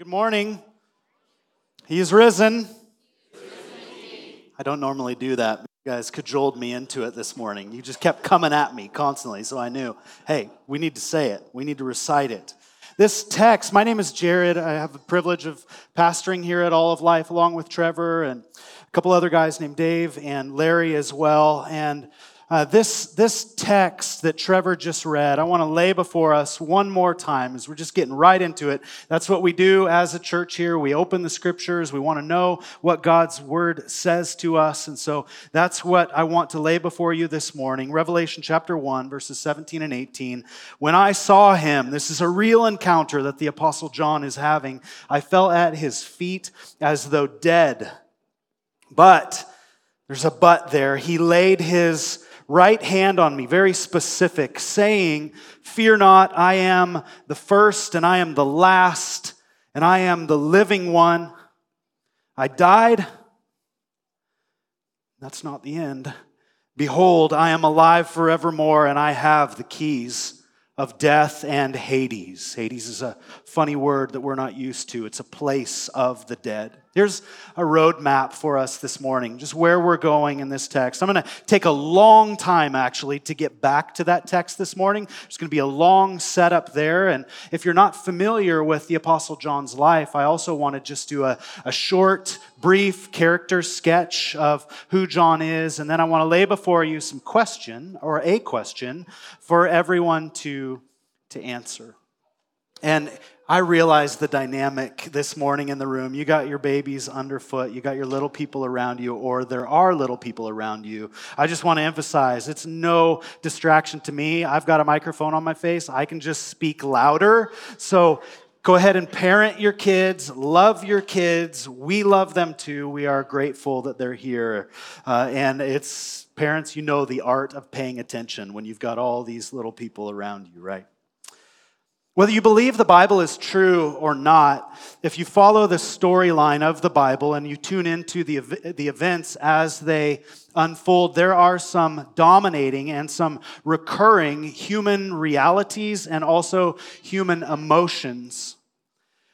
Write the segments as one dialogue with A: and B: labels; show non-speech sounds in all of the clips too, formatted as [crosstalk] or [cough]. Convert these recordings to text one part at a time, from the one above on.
A: Good morning. He is risen. I don't normally do that. You guys cajoled me into it this morning. You just kept coming at me constantly, so I knew, hey, we need to say it. We need to recite it. This text, my name is Jared. I have the privilege of pastoring here at All of Life along with Trevor and a couple other guys named Dave and Larry as well. And uh, this, this text that Trevor just read, I want to lay before us one more time as we're just getting right into it. That's what we do as a church here. We open the scriptures. We want to know what God's word says to us. And so that's what I want to lay before you this morning. Revelation chapter 1, verses 17 and 18. When I saw him, this is a real encounter that the Apostle John is having, I fell at his feet as though dead. But, there's a but there, he laid his right hand on me, very specific, saying, Fear not, I am the first and I am the last, and I am the living one. I died. That's not the end. Behold, I am alive forevermore, and I have the keys of death and Hades. Hades is a funny word that we're not used to, it's a place of the dead. Here's a roadmap for us this morning, just where we're going in this text. I'm going to take a long time actually to get back to that text this morning. There's going to be a long setup there. And if you're not familiar with the Apostle John's life, I also want to just do a, a short, brief character sketch of who John is. And then I want to lay before you some question or a question for everyone to, to answer. And I realize the dynamic this morning in the room. You got your babies underfoot, you got your little people around you, or there are little people around you. I just want to emphasize it's no distraction to me. I've got a microphone on my face, I can just speak louder. So go ahead and parent your kids, love your kids. We love them too. We are grateful that they're here. Uh, and it's parents, you know the art of paying attention when you've got all these little people around you, right? Whether you believe the Bible is true or not, if you follow the storyline of the Bible and you tune into the, the events as they unfold, there are some dominating and some recurring human realities and also human emotions.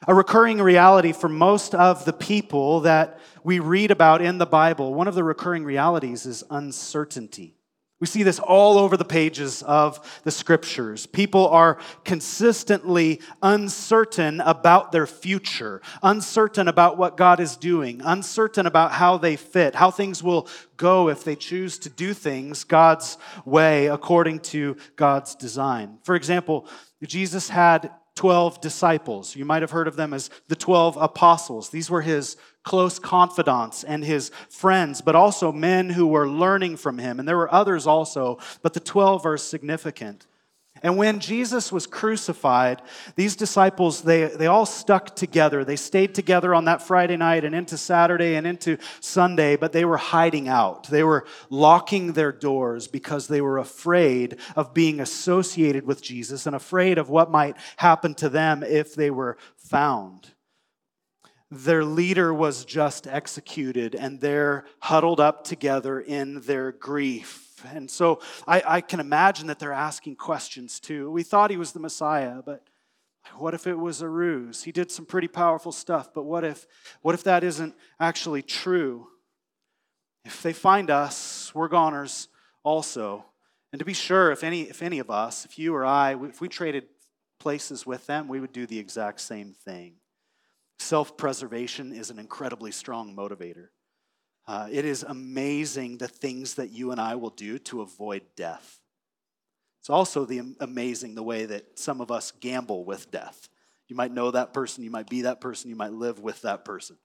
A: A recurring reality for most of the people that we read about in the Bible, one of the recurring realities is uncertainty. We see this all over the pages of the scriptures. People are consistently uncertain about their future, uncertain about what God is doing, uncertain about how they fit, how things will go if they choose to do things God's way according to God's design. For example, Jesus had 12 disciples. You might have heard of them as the 12 apostles. These were his close confidants and his friends, but also men who were learning from him. And there were others also, but the 12 are significant. And when Jesus was crucified, these disciples, they, they all stuck together. They stayed together on that Friday night and into Saturday and into Sunday, but they were hiding out. They were locking their doors because they were afraid of being associated with Jesus and afraid of what might happen to them if they were found. Their leader was just executed, and they're huddled up together in their grief and so I, I can imagine that they're asking questions too. We thought he was the Messiah, but what if it was a ruse? He did some pretty powerful stuff, but what if, what if that isn't actually true? If they find us, we're goners also. And to be sure, if any, if any of us, if you or I, if we traded places with them, we would do the exact same thing. Self preservation is an incredibly strong motivator. Uh, it is amazing the things that you and I will do to avoid death. It's also the amazing the way that some of us gamble with death. You might know that person, you might be that person, you might live with that person.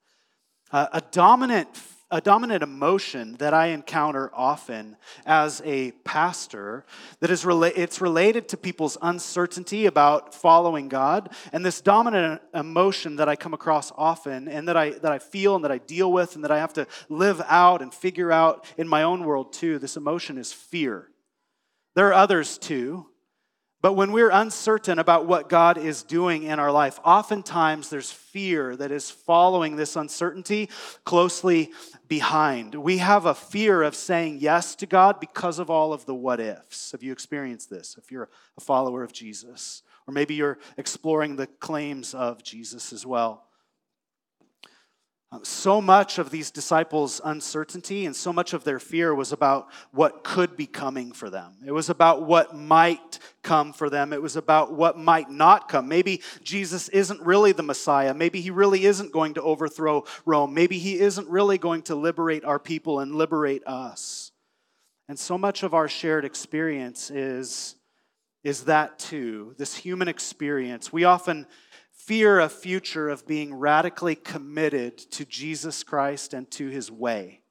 A: Uh, a dominant a dominant emotion that I encounter often as a pastor that is rela- it's related to people's uncertainty about following God and this dominant emotion that I come across often and that I that I feel and that I deal with and that I have to live out and figure out in my own world too this emotion is fear. There are others too. But when we're uncertain about what God is doing in our life, oftentimes there's fear that is following this uncertainty closely behind. We have a fear of saying yes to God because of all of the what ifs. Have you experienced this? If you're a follower of Jesus, or maybe you're exploring the claims of Jesus as well. So much of these disciples' uncertainty and so much of their fear was about what could be coming for them. It was about what might come for them. It was about what might not come. Maybe Jesus isn't really the Messiah. Maybe he really isn't going to overthrow Rome. Maybe he isn't really going to liberate our people and liberate us. And so much of our shared experience is, is that too, this human experience. We often fear a future of being radically committed to Jesus Christ and to his way.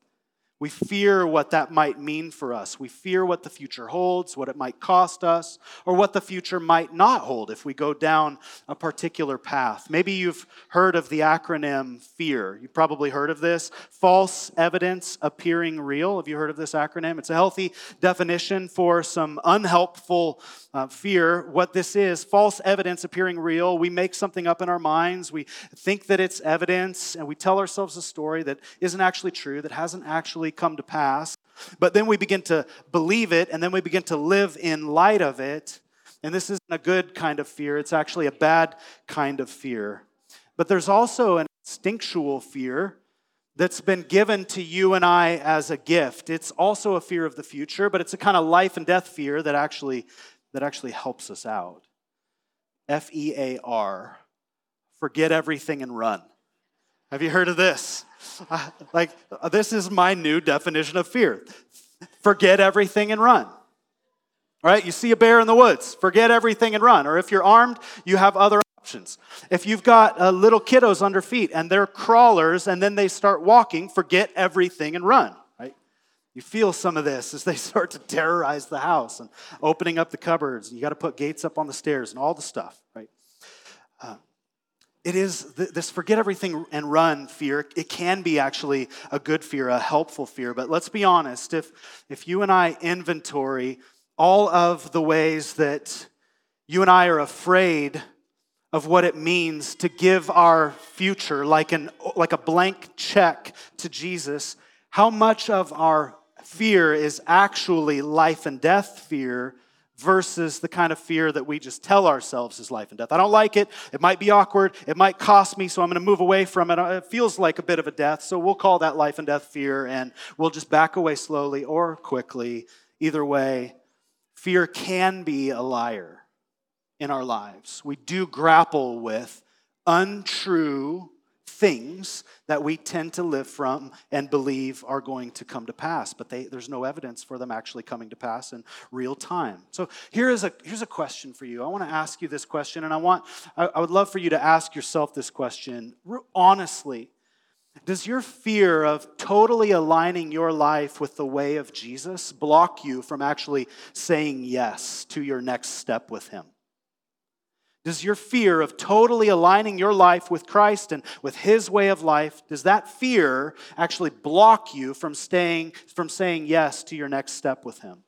A: We fear what that might mean for us. We fear what the future holds, what it might cost us, or what the future might not hold if we go down a particular path. Maybe you've heard of the acronym FEAR. You've probably heard of this false evidence appearing real. Have you heard of this acronym? It's a healthy definition for some unhelpful uh, fear. What this is false evidence appearing real. We make something up in our minds, we think that it's evidence, and we tell ourselves a story that isn't actually true, that hasn't actually come to pass. But then we begin to believe it, and then we begin to live in light of it. And this isn't a good kind of fear, it's actually a bad kind of fear. But there's also an instinctual fear that's been given to you and I as a gift. It's also a fear of the future, but it's a kind of life and death fear that actually, that actually helps us out. F E A R. Forget everything and run. Have you heard of this? Uh, like, uh, this is my new definition of fear. Forget everything and run. Right? You see a bear in the woods, forget everything and run. Or if you're armed, you have other options. If you've got uh, little kiddos under feet and they're crawlers and then they start walking, forget everything and run. Right? You feel some of this as they [laughs] start to terrorize the house and opening up the cupboards. You got to put gates up on the stairs and all the stuff. Right? It is this forget everything and run fear it can be actually a good fear a helpful fear but let's be honest if if you and i inventory all of the ways that you and i are afraid of what it means to give our future like an like a blank check to jesus how much of our fear is actually life and death fear versus the kind of fear that we just tell ourselves is life and death. I don't like it. It might be awkward. It might cost me, so I'm going to move away from it. Uh, it feels like a bit of a death, so we'll call that life and death fear, and we'll just back away slowly or quickly. Either way, fear can be a liar in our lives. We do grapple with untrue things that we tend to live from and believe are going to come to pass, but they, there's no evidence for them actually coming to pass in real time. So here is a, here's a question for you. I want to ask you this question, and I, want, I, I would love for you to ask yourself this question honestly. Does your fear of totally aligning your life with the way of Jesus block you from actually saying yes to your next step with Him? Does your fear of totally aligning your life with Christ and with his way of life, does that fear actually block you from staying from saying yes to your next step with him?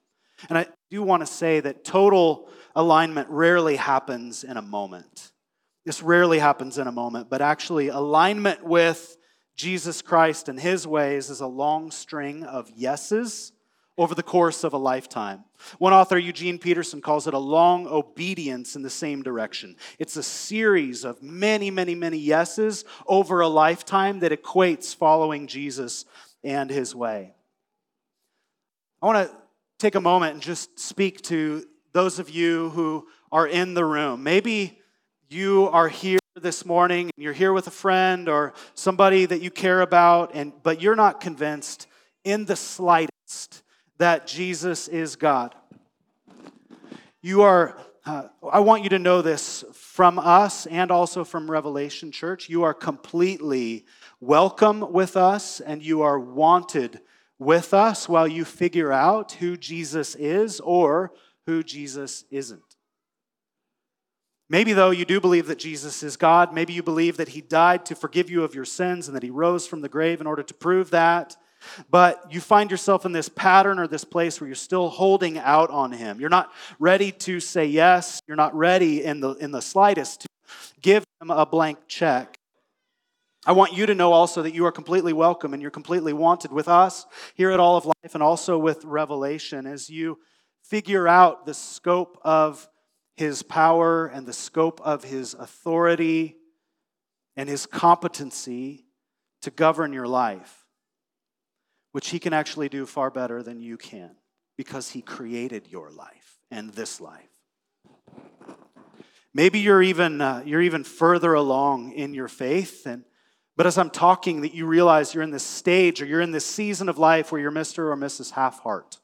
A: And I do want to say that total alignment rarely happens in a moment. This rarely happens in a moment, but actually alignment with Jesus Christ and his ways is a long string of yeses over the course of a lifetime. One author, Eugene Peterson, calls it a long obedience in the same direction. It's a series of many, many, many yeses over a lifetime that equates following Jesus and his way. I want to take a moment and just speak to those of you who are in the room. Maybe you are here this morning and you're here with a friend or somebody that you care about and but you're not convinced in the slightest that Jesus is God. You are, uh, I want you to know this from us and also from Revelation Church. You are completely welcome with us and you are wanted with us while you figure out who Jesus is or who Jesus isn't. Maybe, though, you do believe that Jesus is God. Maybe you believe that He died to forgive you of your sins and that He rose from the grave in order to prove that. But you find yourself in this pattern or this place where you're still holding out on him. You're not ready to say yes. You're not ready in the, in the slightest to give him a blank check. I want you to know also that you are completely welcome and you're completely wanted with us here at All of Life and also with Revelation as you figure out the scope of his power and the scope of his authority and his competency to govern your life, which He can actually do far better than you can because He created your life and this life. Maybe you're even, uh, you're even further along in your faith, and, but as I'm talking, that you realize you're in this stage or you're in this season of life where you're Mr. or Mrs. Half Heart.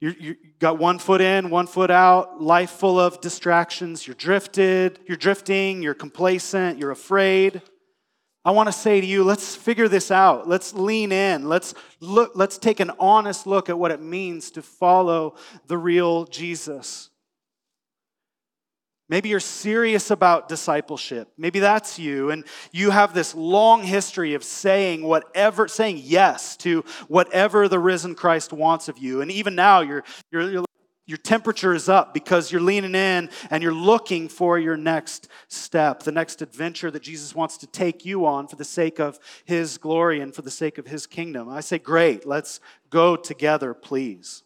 A: You, you got one foot in, one foot out, life full of distractions. You're drifted, you're drifting, you're complacent, you're afraid. I want to say to you, let's figure this out. Let's lean in. Let's look, let's take an honest look at what it means to follow the real Jesus. Maybe you're serious about discipleship. Maybe that's you. And you have this long history of saying whatever, saying yes to whatever the risen Christ wants of you. And even now, your, your, your temperature is up because you're leaning in and you're looking for your next step, the next adventure that Jesus wants to take you on for the sake of his glory and for the sake of his kingdom. I say, great, let's go together, please.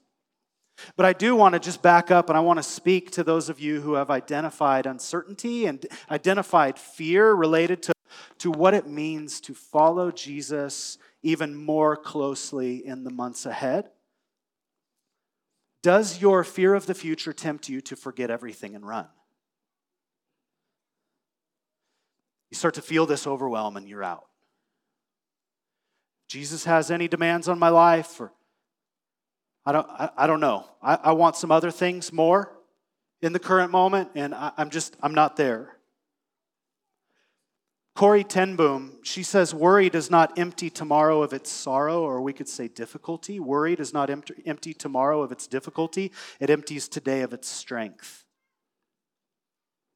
A: But I do want to just back up and I want to speak to those of you who have identified uncertainty and identified fear related to, to what it means to follow Jesus even more closely in the months ahead. Does your fear of the future tempt you to forget everything and run? You start to feel this overwhelm and you're out. Jesus has any demands on my life or I don't, I, I don't know. I, I want some other things more in the current moment, and I, I'm just, I'm not there. Corrie ten Boom, she says, Worry does not empty tomorrow of its sorrow, or we could say difficulty. Worry does not empty, tomorrow of its difficulty, it empties today of its strength.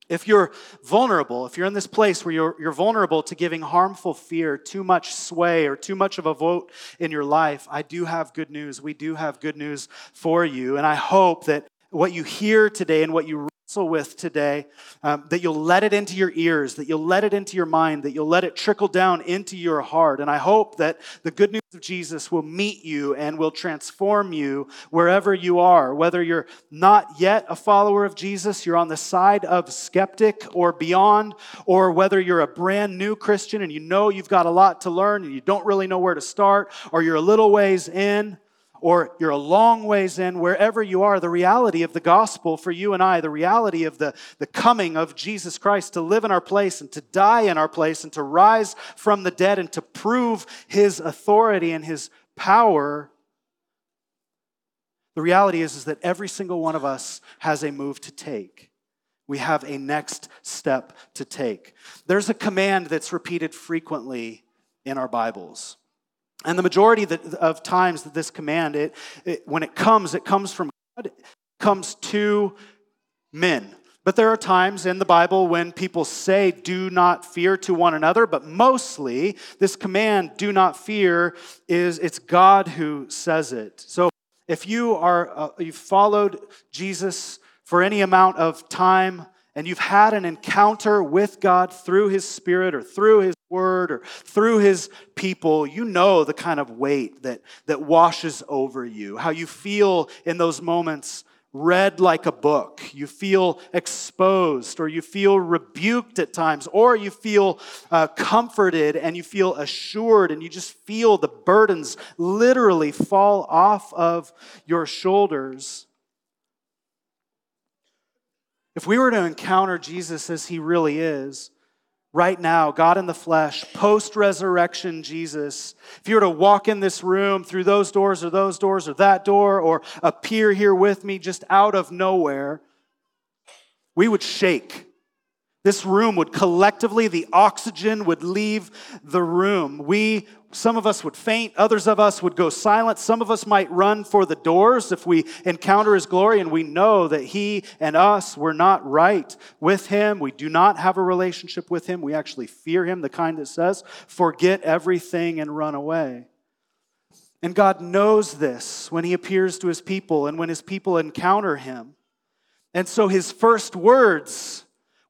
A: If you're vulnerable, if you're in this place where you're, you're vulnerable to giving harmful fear too much sway or too much of a vote in your life, I do have good news. We do have good news for you. And I hope that what you hear today and what you with today, um, that you'll let it into your ears, that you'll let it into your mind, that you'll let it trickle down into your heart. And I hope that the good news of Jesus will meet you and will transform you wherever you are. Whether you're not yet a follower of Jesus, you're on the side of skeptic or beyond, or whether you're a brand new Christian and you know you've got a lot to learn and you don't really know where to start, or you're a little ways in or you're a long ways in, wherever you are, the reality of the gospel for you and I, the reality of the, the coming of Jesus Christ to live in our place and to die in our place and to rise from the dead and to prove his authority and his power. The reality is, is that every single one of us has a move to take. We have a next step to take. There's a command that's repeated frequently in our Bibles. And the majority of times that this command, it, it, when it comes, it comes from God, comes to men. But there are times in the Bible when people say, do not fear to one another, but mostly this command, do not fear, is it's God who says it. So if you are, uh, you've followed Jesus for any amount of time, and you've had an encounter with God through His Spirit or through His Word or through His people, you know the kind of weight that, that washes over you, how you feel in those moments read like a book. You feel exposed or you feel rebuked at times, or you feel uh, comforted and you feel assured and you just feel the burdens literally fall off of your shoulders. If we were to encounter Jesus as he really is, right now, God in the flesh, post resurrection Jesus, if you were to walk in this room through those doors or those doors or that door or appear here with me just out of nowhere, we would shake. This room would collectively, the oxygen would leave the room. We some of us would faint, others of us would go silent. Some of us might run for the doors if we encounter His glory and we know that He and us were not right with Him. We do not have a relationship with Him. We actually fear Him, the kind that says, forget everything and run away. And God knows this when He appears to His people and when His people encounter Him. And so His first words,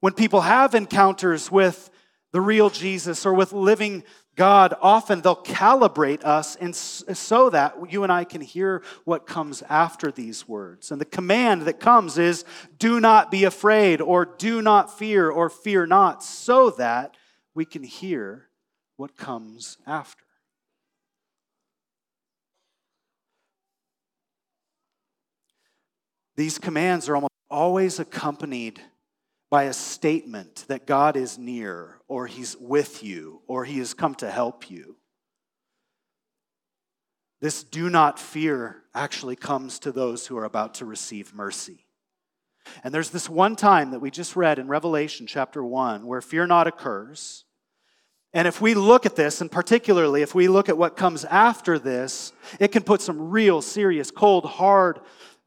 A: when people have encounters with the real Jesus or with living God, often they'll calibrate us and so that you and I can hear what comes after these words. And the command that comes is do not be afraid or do not fear or fear not, so that we can hear what comes after. These commands are almost always accompanied by a statement that God is near, or He's with you, or He has come to help you. This do not fear actually comes to those who are about to receive mercy. And there's this one time that we just read in Revelation chapter 1 where fear not occurs. And if we look at this, and particularly if we look at what comes after this, it can put some real serious, cold, hard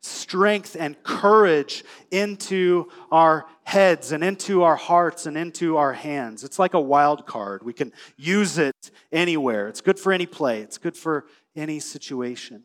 A: strength and courage into our heads and into our hearts and into our hands. It's like a wild card. We can use it anywhere. It's good for any play, it's good for any situation.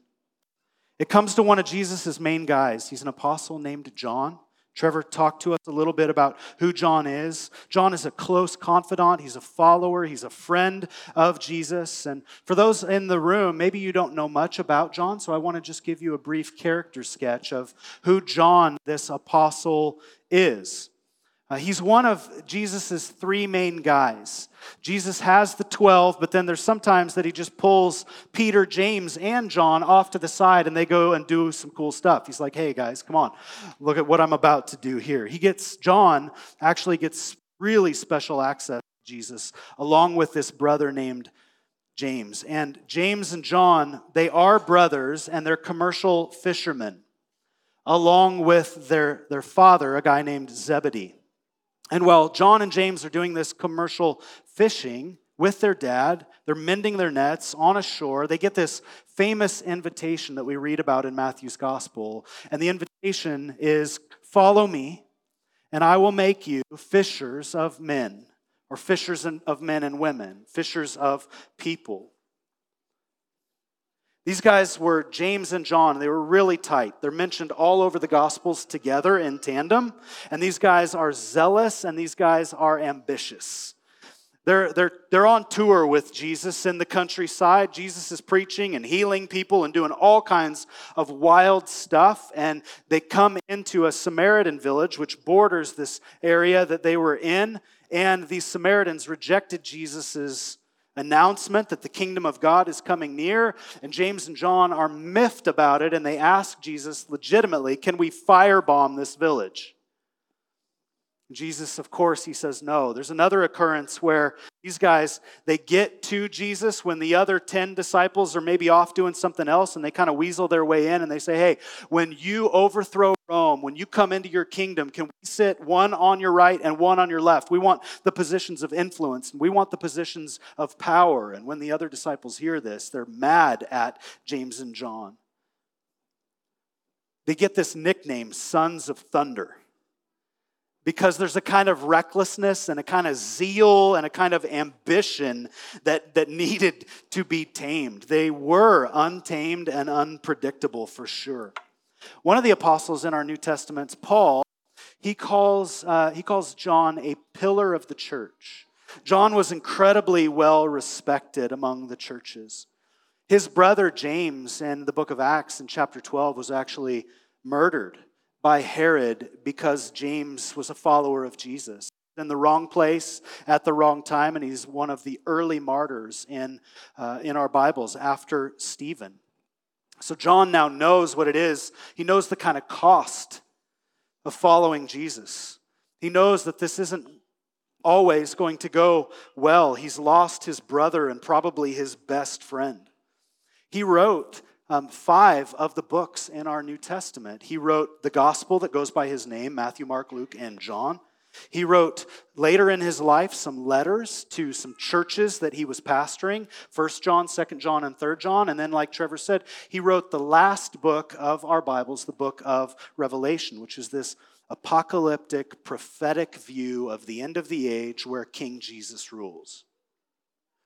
A: It comes to one of Jesus' main guys. He's an apostle named John. Trevor talked to us a little bit about who John is. John is a close confidant, he's a follower, he's a friend of Jesus. And for those in the room, maybe you don't know much about John, so I want to just give you a brief character sketch of who John, this apostle, is. Uh, he's one of Jesus' three main guys. Jesus has the 12, but then there's sometimes that he just pulls Peter, James, and John off to the side and they go and do some cool stuff. He's like, hey guys, come on, look at what I'm about to do here. He gets, John actually gets really special access to Jesus, along with this brother named James. And James and John, they are brothers and they're commercial fishermen, along with their, their father, a guy named Zebedee. And while John and James are doing this commercial fishing with their dad, they're mending their nets on a shore. They get this famous invitation that we read about in Matthew's gospel. And the invitation is Follow me, and I will make you fishers of men, or fishers of men and women, fishers of people. These guys were James and John. They were really tight. They're mentioned all over the Gospels together in tandem. And these guys are zealous and these guys are ambitious. They're, they're, they're on tour with Jesus in the countryside. Jesus is preaching and healing people and doing all kinds of wild stuff. And they come into a Samaritan village, which borders this area that they were in. And these Samaritans rejected Jesus' announcement that the kingdom of God is coming near. And James and John are miffed about it, and they ask Jesus legitimately, Can we firebomb this village? Jesus, of course, he says no. There's another occurrence where these guys, they get to Jesus when the other 10 disciples are maybe off doing something else and they kind of weasel their way in and they say, Hey, when you overthrow Rome, when you come into your kingdom, can we sit one on your right and one on your left? We want the positions of influence and we want the positions of power. And when the other disciples hear this, they're mad at James and John. They get this nickname, Sons of Thunder because there's a kind of recklessness and a kind of zeal and a kind of ambition that, that needed to be tamed. They were untamed and unpredictable for sure. One of the apostles in our New Testaments, Paul, he calls, uh, he calls John a pillar of the church. John was incredibly well respected among the churches. His brother James in the book of Acts in chapter 12 was actually murdered by Herod because James was a follower of Jesus. In the wrong place at the wrong time, and he's one of the early martyrs in, uh, in our Bibles after Stephen. So John now knows what it is. He knows the kind of cost of following Jesus. He knows that this isn't always going to go well. He's lost his brother and probably his best friend. He wrote um, five of the books in our New Testament. He wrote the gospel that goes by his name Matthew, Mark, Luke, and John. He wrote later in his life some letters to some churches that he was pastoring, First John, Second John, and Third John. And then, like Trevor said, he wrote the last book of our Bibles, the book of Revelation, which is this apocalyptic, prophetic view of the end of the age where King Jesus rules.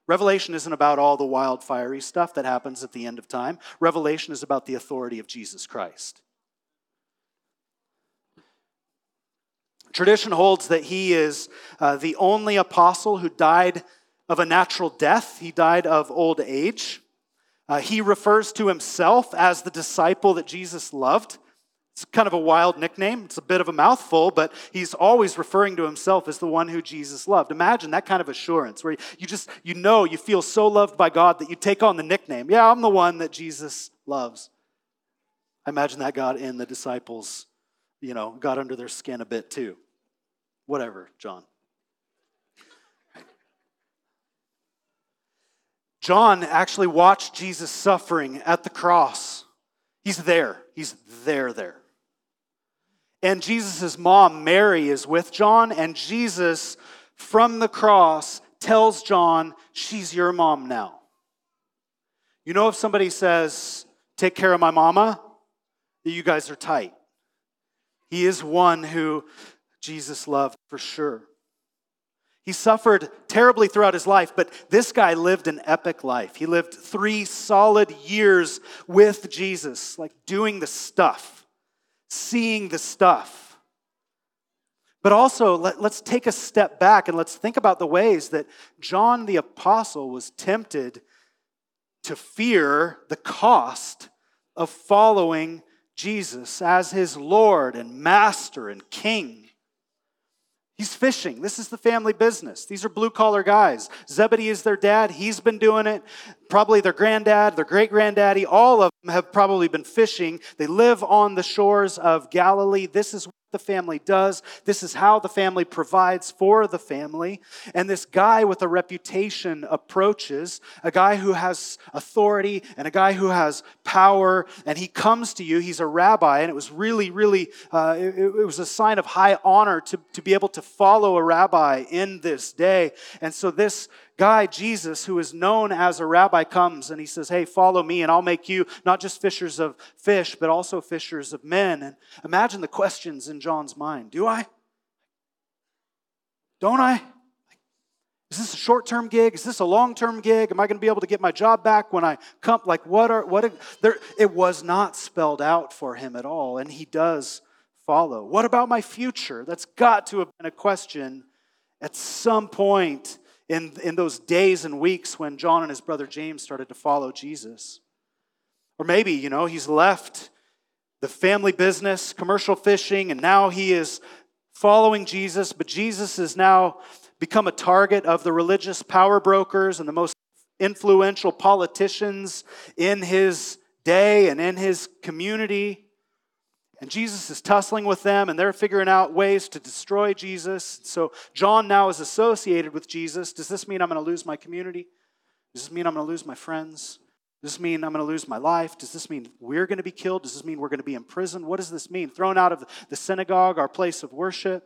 A: Revelation isn't about all the wild, fiery stuff that happens at the end of time. Revelation is about the authority of Jesus Christ. Tradition holds that he is uh, the only apostle who died of a natural death, he died of old age. Uh, he refers to himself as the disciple that Jesus loved. It's kind of a wild nickname. It's a bit of a mouthful, but he's always referring to himself as the one who Jesus loved. Imagine that kind of assurance where you just, you know, you feel so loved by God that you take on the nickname. Yeah, I'm the one that Jesus loves. I imagine that got in the disciples, you know, got under their skin a bit too. Whatever, John. John actually watched Jesus suffering at the cross. He's there. He's there, there. And Jesus' mom, Mary, is with John, and Jesus, from the cross, tells John, She's your mom now. You know, if somebody says, Take care of my mama, you guys are tight. He is one who Jesus loved for sure. He suffered terribly throughout his life, but this guy lived an epic life. He lived three solid years with Jesus, like doing the stuff, seeing the stuff. But also, let, us take a step back and let's think about the ways that John the Apostle was tempted to fear the cost of following Jesus as his Lord and Master and King. He's fishing. This is the family business. These are blue collar guys. Zebedee is their dad. He's been doing it. Probably their granddad, their great granddaddy, all of them have probably been fishing. They live on the shores of Galilee. This is the family does. This is how the family provides for the family. And this guy with a reputation approaches, a guy who has authority and a guy who has power, and he comes to you. He's a rabbi, and it was really, really, uh, it, it was a sign of high honor to, to be able to follow a rabbi in this day. And so this guy, Jesus, who is known as a rabbi, comes and he says, Hey, follow me, and I'll make you not just fishers of fish, but also fishers of men. And imagine the questions in John's mind Do I? Don't I? Is this a short term gig? Is this a long term gig? Am I going to be able to get my job back when I come? Like, what are, what? Are, there, it was not spelled out for him at all, and he does follow. What about my future? That's got to have been a question at some point in, in those days and weeks when John and his brother James started to follow Jesus. Or maybe, you know, he's left the family business, commercial fishing, and now he is following Jesus, but Jesus has now become a target of the religious power brokers and the most influential politicians in his day and in his community. And Jesus is tussling with them, and they're figuring out ways to destroy Jesus. So John now is associated with Jesus. Does this mean I'm going to lose my community? Does this mean I'm going to lose my friends? Does this mean I'm going to lose my life? Does this mean we're going to be killed? Does this mean we're going to be imprisoned? What does this mean? Thrown out of the synagogue, our place of worship?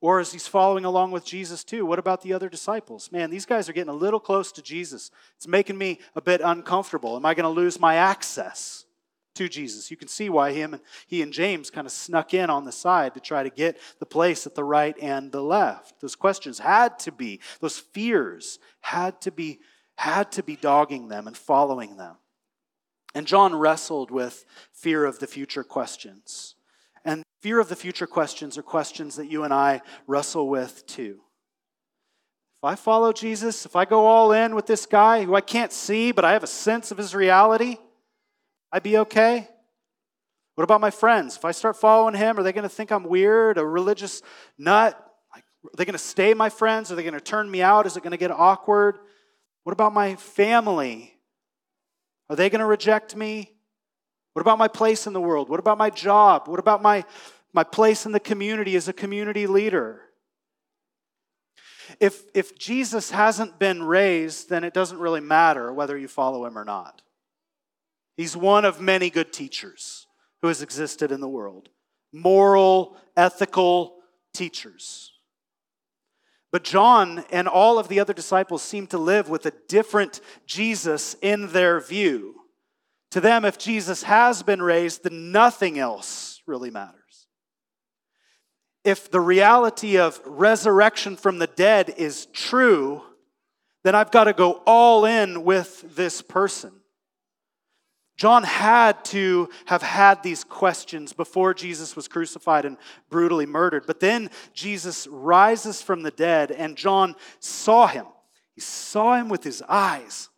A: Or is he's following along with Jesus too? What about the other disciples? Man, these guys are getting a little close to Jesus. It's making me a bit uncomfortable. Am I going to lose my access? To Jesus. You can see why him and he and James kind of snuck in on the side to try to get the place at the right and the left. Those questions had to be, those fears had to be had to be dogging them and following them. And John wrestled with fear of the future questions. And fear of the future questions are questions that you and I wrestle with too. If I follow Jesus, if I go all in with this guy who I can't see, but I have a sense of his reality, I be okay? What about my friends? If I start following him, are they going to think I'm weird, a religious nut? Like, are they going to stay my friends? Are they going to turn me out? Is it going to get awkward? What about my family? Are they going to reject me? What about my place in the world? What about my job? What about my, my place in the community as a community leader? If, if Jesus hasn't been raised, then it doesn't really matter whether you follow him or not. He's one of many good teachers who has existed in the world moral, ethical teachers. But John and all of the other disciples seem to live with a different Jesus in their view. To them, if Jesus has been raised, then nothing else really matters. If the reality of resurrection from the dead is true, then I've got to go all in with this person. John had to have had these questions before Jesus was crucified and brutally murdered. But then Jesus rises from the dead, and John saw him. He saw him with his eyes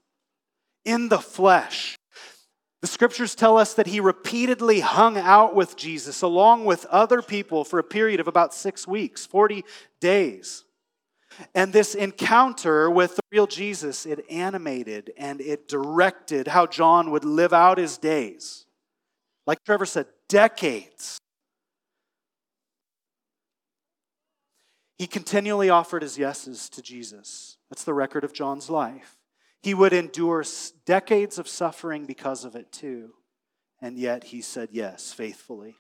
A: in the flesh. The scriptures tell us that he repeatedly hung out with Jesus along with other people for a period of about six weeks, 40 days. And this encounter with the real Jesus, it animated and it directed how John would live out his days. Like Trevor said, decades. He continually offered his yeses to Jesus. That's the record of John's life. He would endure decades of suffering because of it too. And yet he said yes faithfully.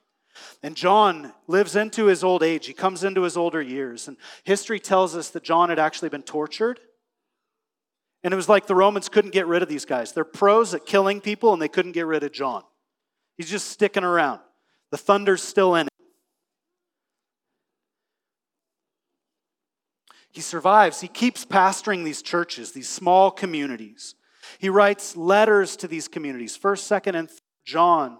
A: And John lives into his old age. He comes into his older years. And history tells us that John had actually been tortured. And it was like the Romans couldn't get rid of these guys. They're pros at killing people, and they couldn't get rid of John. He's just sticking around. The thunder's still in it. He survives. He keeps pastoring these churches, these small communities. He writes letters to these communities, 1st, 2nd, and 3rd John.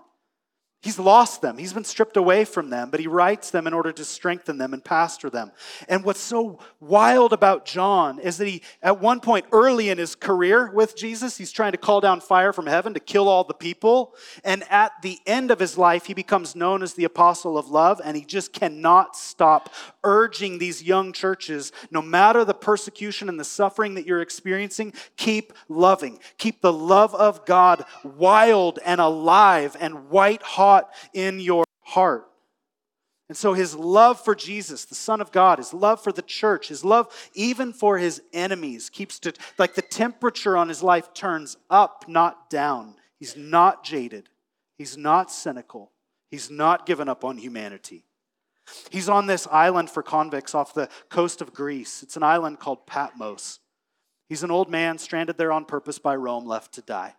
A: He's lost them. He's been stripped away from them, but he writes them in order to strengthen them and pastor them. And what's so wild about John is that he, at one point early in his career with Jesus, he's trying to call down fire from heaven to kill all the people. And at the end of his life, he becomes known as the apostle of love, and he just cannot stop urging these young churches no matter the persecution and the suffering that you're experiencing, keep loving. Keep the love of God wild and alive and white hot in your heart. And so his love for Jesus, the Son of God, his love for the church, his love even for his enemies keeps to, like the temperature on his life turns up, not down. He's not jaded. He's not cynical. He's not given up on humanity. He's on this island for convicts off the coast of Greece. It's an island called Patmos. He's an old man stranded there on purpose by Rome, left to die.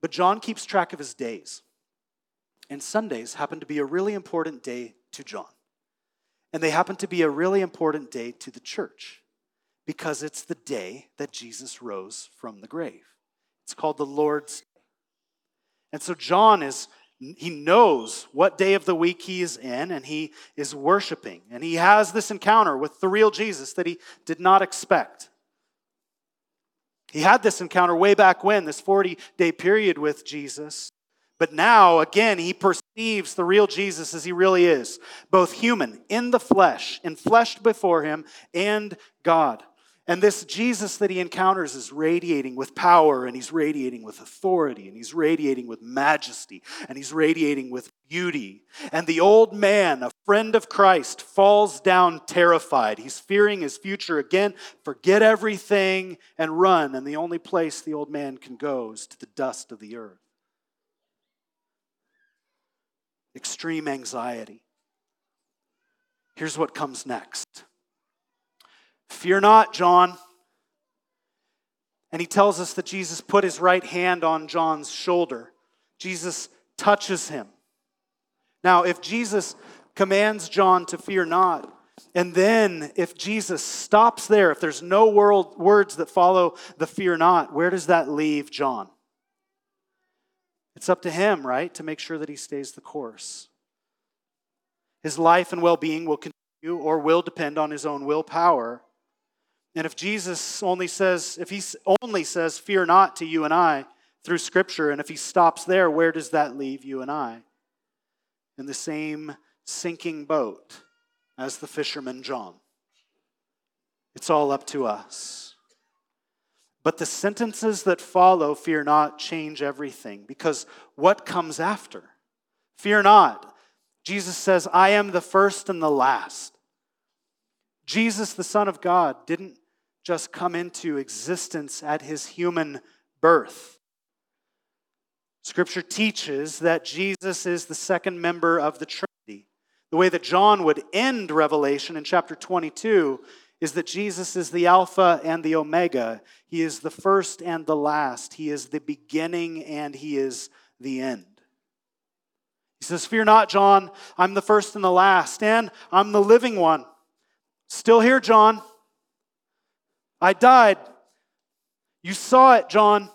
A: But John keeps track of his days. And Sundays happen to be a really important day to John. And they happen to be a really important day to the church because it's the day that Jesus rose from the grave. It's called the Lord's Day. And so John is he knows what day of the week he is in and he is worshiping and he has this encounter with the real Jesus that he did not expect. He had this encounter way back when, this 40 day period with Jesus. But now, again, he perceives the real Jesus as he really is, both human, in the flesh, enfleshed before him, and God. And this Jesus that he encounters is radiating with power, and he's radiating with authority, and he's radiating with majesty, and he's radiating with beauty. And the old man, a friend of Christ, falls down terrified. He's fearing his future again. Forget everything and run. And the only place the old man can go is to the dust of the earth. Extreme anxiety. Here's what comes next. Fear not, John. And he tells us that Jesus put his right hand on John's shoulder. Jesus touches him. Now, if Jesus commands John to fear not, and then if Jesus stops there, if there's no world, words that follow the fear not, where does that leave John? It's up to him, right, to make sure that he stays the course. His life and well being will continue or will depend on his own willpower. And if Jesus only says, if he only says, fear not to you and I through Scripture, and if he stops there, where does that leave you and I? In the same sinking boat as the fisherman John. It's all up to us. But the sentences that follow, fear not, change everything because what comes after? Fear not. Jesus says, I am the first and the last. Jesus, the Son of God, didn't just come into existence at his human birth. Scripture teaches that Jesus is the second member of the Trinity. The way that John would end Revelation in chapter 22 is that Jesus is the Alpha and the Omega. He is the first and the last. He is the beginning and he is the end. He says, Fear not, John. I'm the first and the last, and I'm the living one. Still here, John. I died. You saw it, John.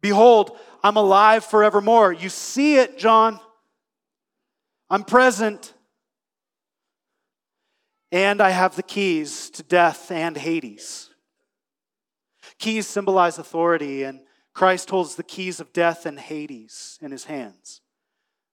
A: Behold, I'm alive forevermore. You see it, John. I'm present. And I have the keys to death and Hades. Keys symbolize authority, and Christ holds the keys of death and Hades in his hands.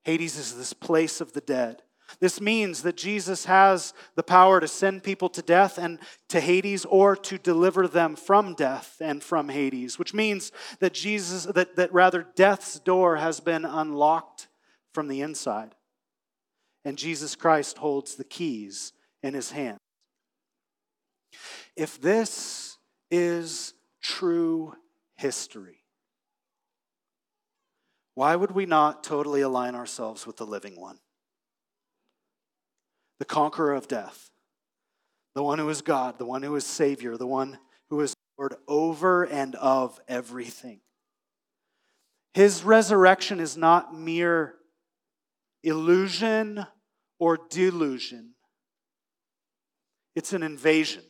A: Hades is this place of the dead. This means that Jesus has the power to send people to death and to Hades or to deliver them from death and from Hades, which means that Jesus that, that rather death's door has been unlocked from the inside. And Jesus Christ holds the keys in his hand. If this is true history, why would we not totally align ourselves with the living one? The conqueror of death, the one who is God, the one who is Savior, the one who is Lord over and of everything. His resurrection is not mere illusion or delusion, it's an invasion.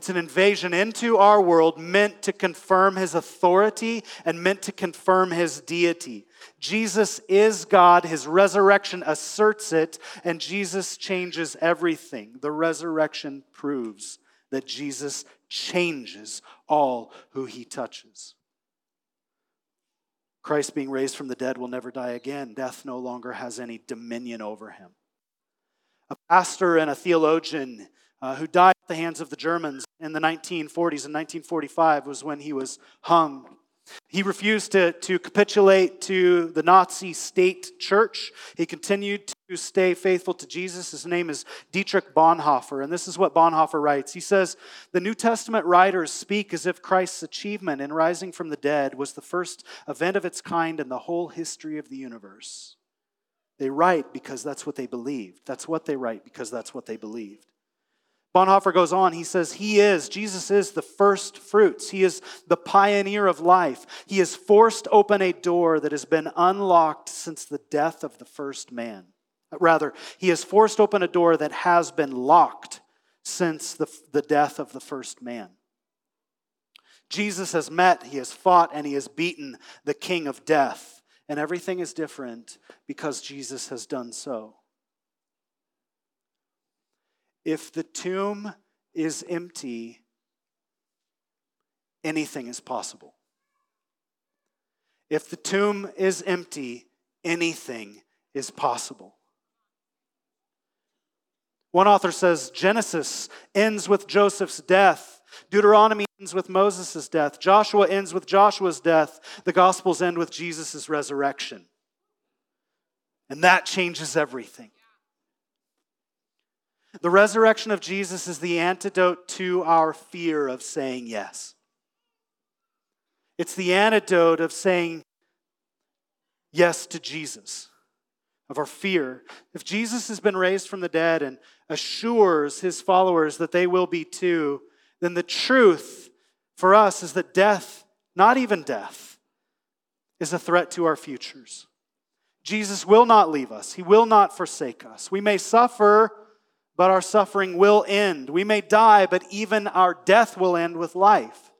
A: It's an invasion into our world meant to confirm his authority and meant to confirm his deity. Jesus is God. His resurrection asserts it, and Jesus changes everything. The resurrection proves that Jesus changes all who he touches. Christ being raised from the dead will never die again. Death no longer has any dominion over him. A pastor and a theologian uh, who died at the hands of the Germans in the 1940s and 1945 was when he was hung. He refused to, to capitulate to the Nazi state church. He continued to stay faithful to Jesus. His name is Dietrich Bonhoeffer, and this is what Bonhoeffer writes. He says, The New Testament writers speak as if Christ's achievement in rising from the dead was the first event of its kind in the whole history of the universe. They write because that's what they believed. That's what they write because that's what they believed. Bonhoeffer goes on, he says, He is, Jesus is the first fruits. He is the pioneer of life. He has forced open a door that has been unlocked since the death of the first man. Rather, He has forced open a door that has been locked since the, the death of the first man. Jesus has met, He has fought, and He has beaten the king of death. And everything is different because Jesus has done so. If the tomb is empty, anything is possible. If the tomb is empty, anything is possible. One author says Genesis ends with Joseph's death. Deuteronomy ends with Moses' death. Joshua ends with Joshua's death. The Gospels end with Jesus' resurrection. And that changes everything. The resurrection of Jesus is the antidote to our fear of saying yes. It's the antidote of saying yes to Jesus, of our fear. If Jesus has been raised from the dead and assures his followers that they will be too, then the truth for us is that death, not even death, is a threat to our futures. Jesus will not leave us, he will not forsake us. We may suffer but our suffering will end. We may die, but even our death will end with life.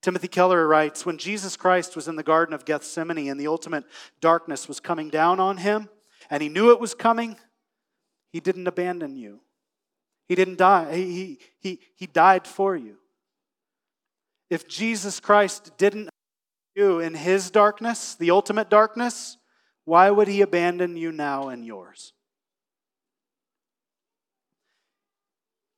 A: Timothy Keller writes When Jesus Christ was in the Garden of Gethsemane and the ultimate darkness was coming down on him, and he knew it was coming, he didn't abandon you. He didn't die, he, he, he died for you. If Jesus Christ didn't you in his darkness, the ultimate darkness, why would he abandon you now in yours?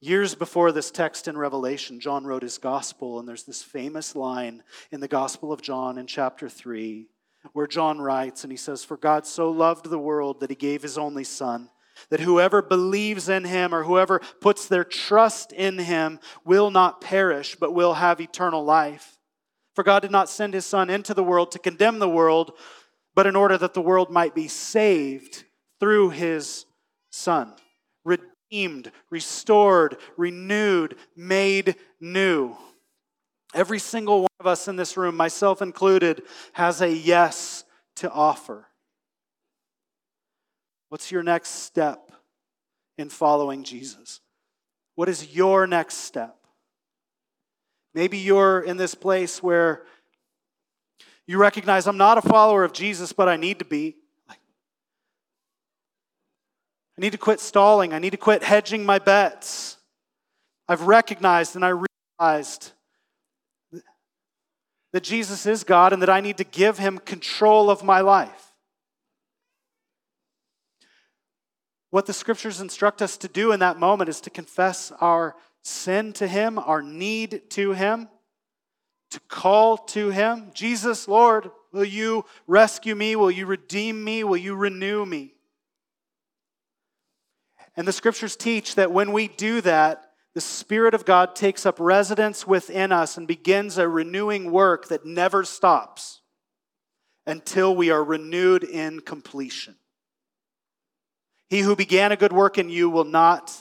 A: Years before this text in Revelation, John wrote his gospel, and there's this famous line in the Gospel of John in chapter 3 where John writes, and he says, For God so loved the world that he gave his only Son, that whoever believes in him or whoever puts their trust in him will not perish, but will have eternal life. For God did not send his Son into the world to condemn the world, but in order that the world might be saved through his Son redeemed, restored, renewed, made new. Every single one of us in this room, myself included, has a yes to offer. What's your next step in following Jesus? What is your next step? Maybe you're in this place where you recognize I'm not a follower of Jesus, but I need to be. I need to quit stalling. I need to quit hedging my bets. I've recognized and I realized that Jesus is God and that I need to give him control of my life. What the scriptures instruct us to do in that moment is to confess our sin to him, our need to him, to call to him Jesus, Lord, will you rescue me? Will you redeem me? Will you renew me? And the scriptures teach that when we do that, the Spirit of God takes up residence within us and begins a renewing work that never stops until we are renewed in completion. He who began a good work in you will not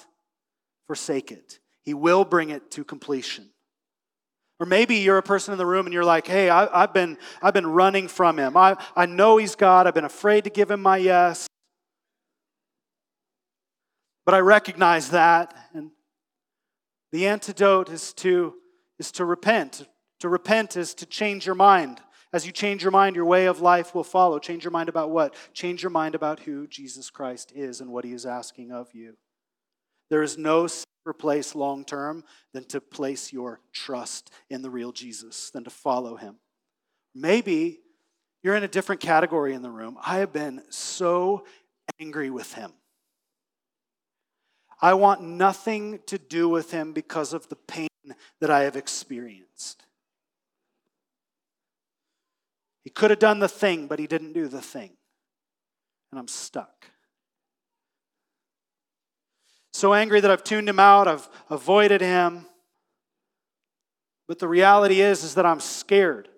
A: forsake it, he will bring it to completion. Or maybe you're a person in the room and you're like, hey, I, have been, I've been running from him. I, I know he's God. I've been afraid to give him my yes. But I recognize that. And the antidote is to, is to repent. To repent is to change your mind. As you change your mind, your way of life will follow. Change your mind about what? Change your mind about who Jesus Christ is and what he is asking of you. There is no safer place long term than to place your trust in the real Jesus, than to follow him. Maybe you're in a different category in the room. I have been so angry with him. I want nothing to do with him because of the pain that I have experienced. He could have done the thing, but he didn't do the thing. And I'm stuck. So angry that I've tuned him out, I've avoided him. But the reality is is that I'm scared.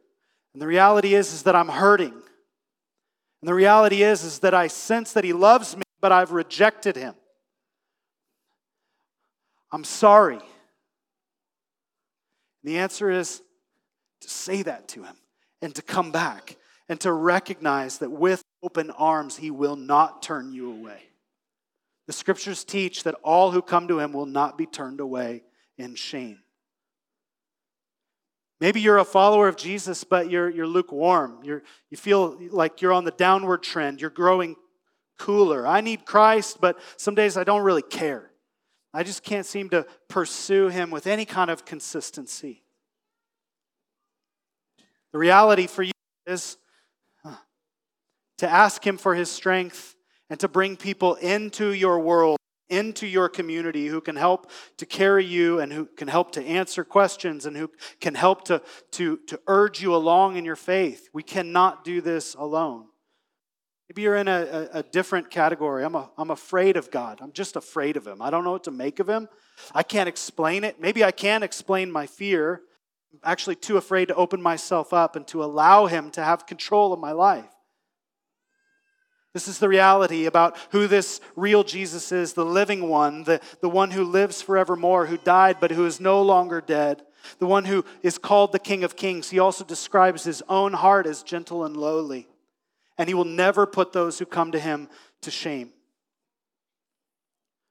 A: And the reality is is that I'm hurting. And the reality is is that I sense that he loves me, but I've rejected him. I'm sorry. And the answer is to say that to him and to come back and to recognize that with open arms, he will not turn you away. The scriptures teach that all who come to him will not be turned away in shame. Maybe you're a follower of Jesus, but you're, you're lukewarm. You're, you feel like you're on the downward trend. You're growing cooler. I need Christ, but some days I don't really care. I just can't seem to pursue him with any kind of consistency. The reality for you is to ask him for his strength and to bring people into your world, into your community who can help to carry you and who can help to answer questions and who can help to, to, to urge you along in your faith. We cannot do this alone. Maybe you're in a, a, a, different category. I'm, a, I'm afraid of God. I'm just afraid of Him. I don't know what to make of Him. I can't explain it. Maybe I can explain my fear. I'm actually too afraid to open myself up and to allow Him to have control of my life. This is the reality about who this real Jesus is, the living one, the, the one who lives forevermore, who died but who is no longer dead, the one who is called the King of Kings. He also describes his own heart as gentle and lowly and he will never put those who come to him to shame.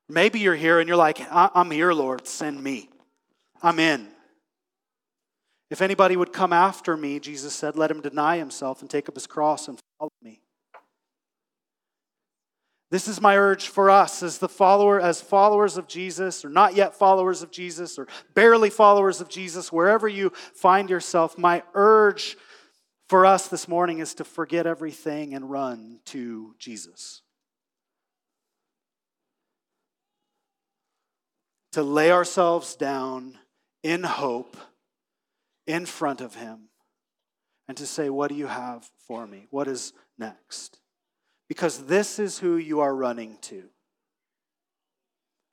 A: Maybe you're here and you're like, I'm here, Lord, send me. I'm in. If anybody would come after me, Jesus said, let him deny himself and take up his cross and follow me. This is my urge for us as the follower as followers of Jesus or not yet followers of Jesus or barely followers of Jesus wherever you find yourself my urge for us this morning is to forget everything and run to Jesus. To lay ourselves down in hope in front of Him and to say, What do you have for me? What is next? Because this is who you are running to.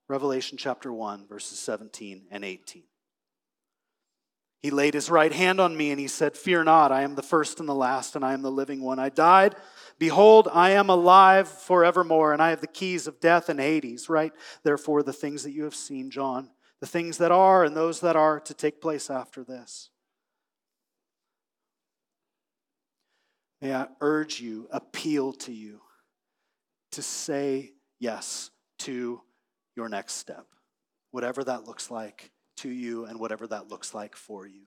A: Revelation chapter 1, verses 17 and 18. He laid his right hand on me and he said, Fear not, I am the first and the last, and I am the living one. I died. Behold, I am alive forevermore, and I have the keys of death and Hades, right? Therefore, the things that you have seen, John, the things that are and those that are to take place after this. May I urge you, appeal to you to say yes to your next step, whatever that looks like to you and whatever that looks like for you.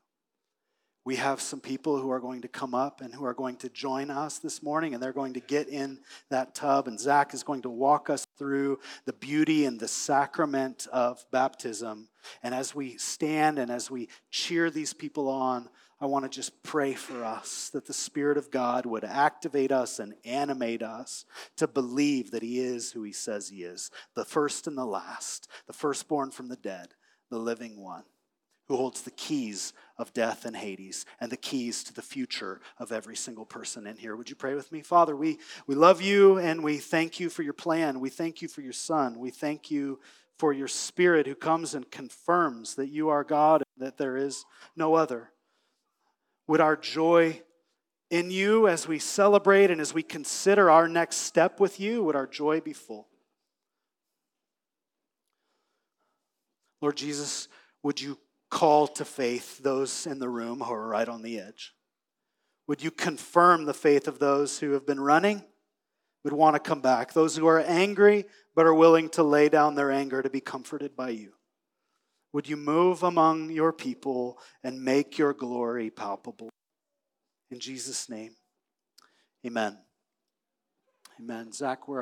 A: we have some people who are going to come up and who are going to join us this morning, and they're going to get in that tub. And Zach is going to walk us through the beauty and the sacrament of baptism. And as we stand and as we cheer these people on, I want to just pray for us that the Spirit of God would activate us and animate us to believe that He is who He says He is the first and the last, the firstborn from the dead, the living one who holds the keys of death and Hades and the keys to the future of every single person in here. Would you pray with me? Father, we, we love you and we thank you for your plan. We thank you for your Son. We thank you for your Spirit who comes and confirms that you are God and that there is no other. Would our joy in you as we celebrate and as we consider our next step with you, would our joy be full? Lord Jesus, would you call to faith those in the room who are right on the edge? Would you confirm the faith of those who have been running, would want to come back? Those who are angry but are willing to lay down their anger to be comforted by you? Would you move among your people and make your glory palpable? In Jesus' name, amen. Amen. Zach, where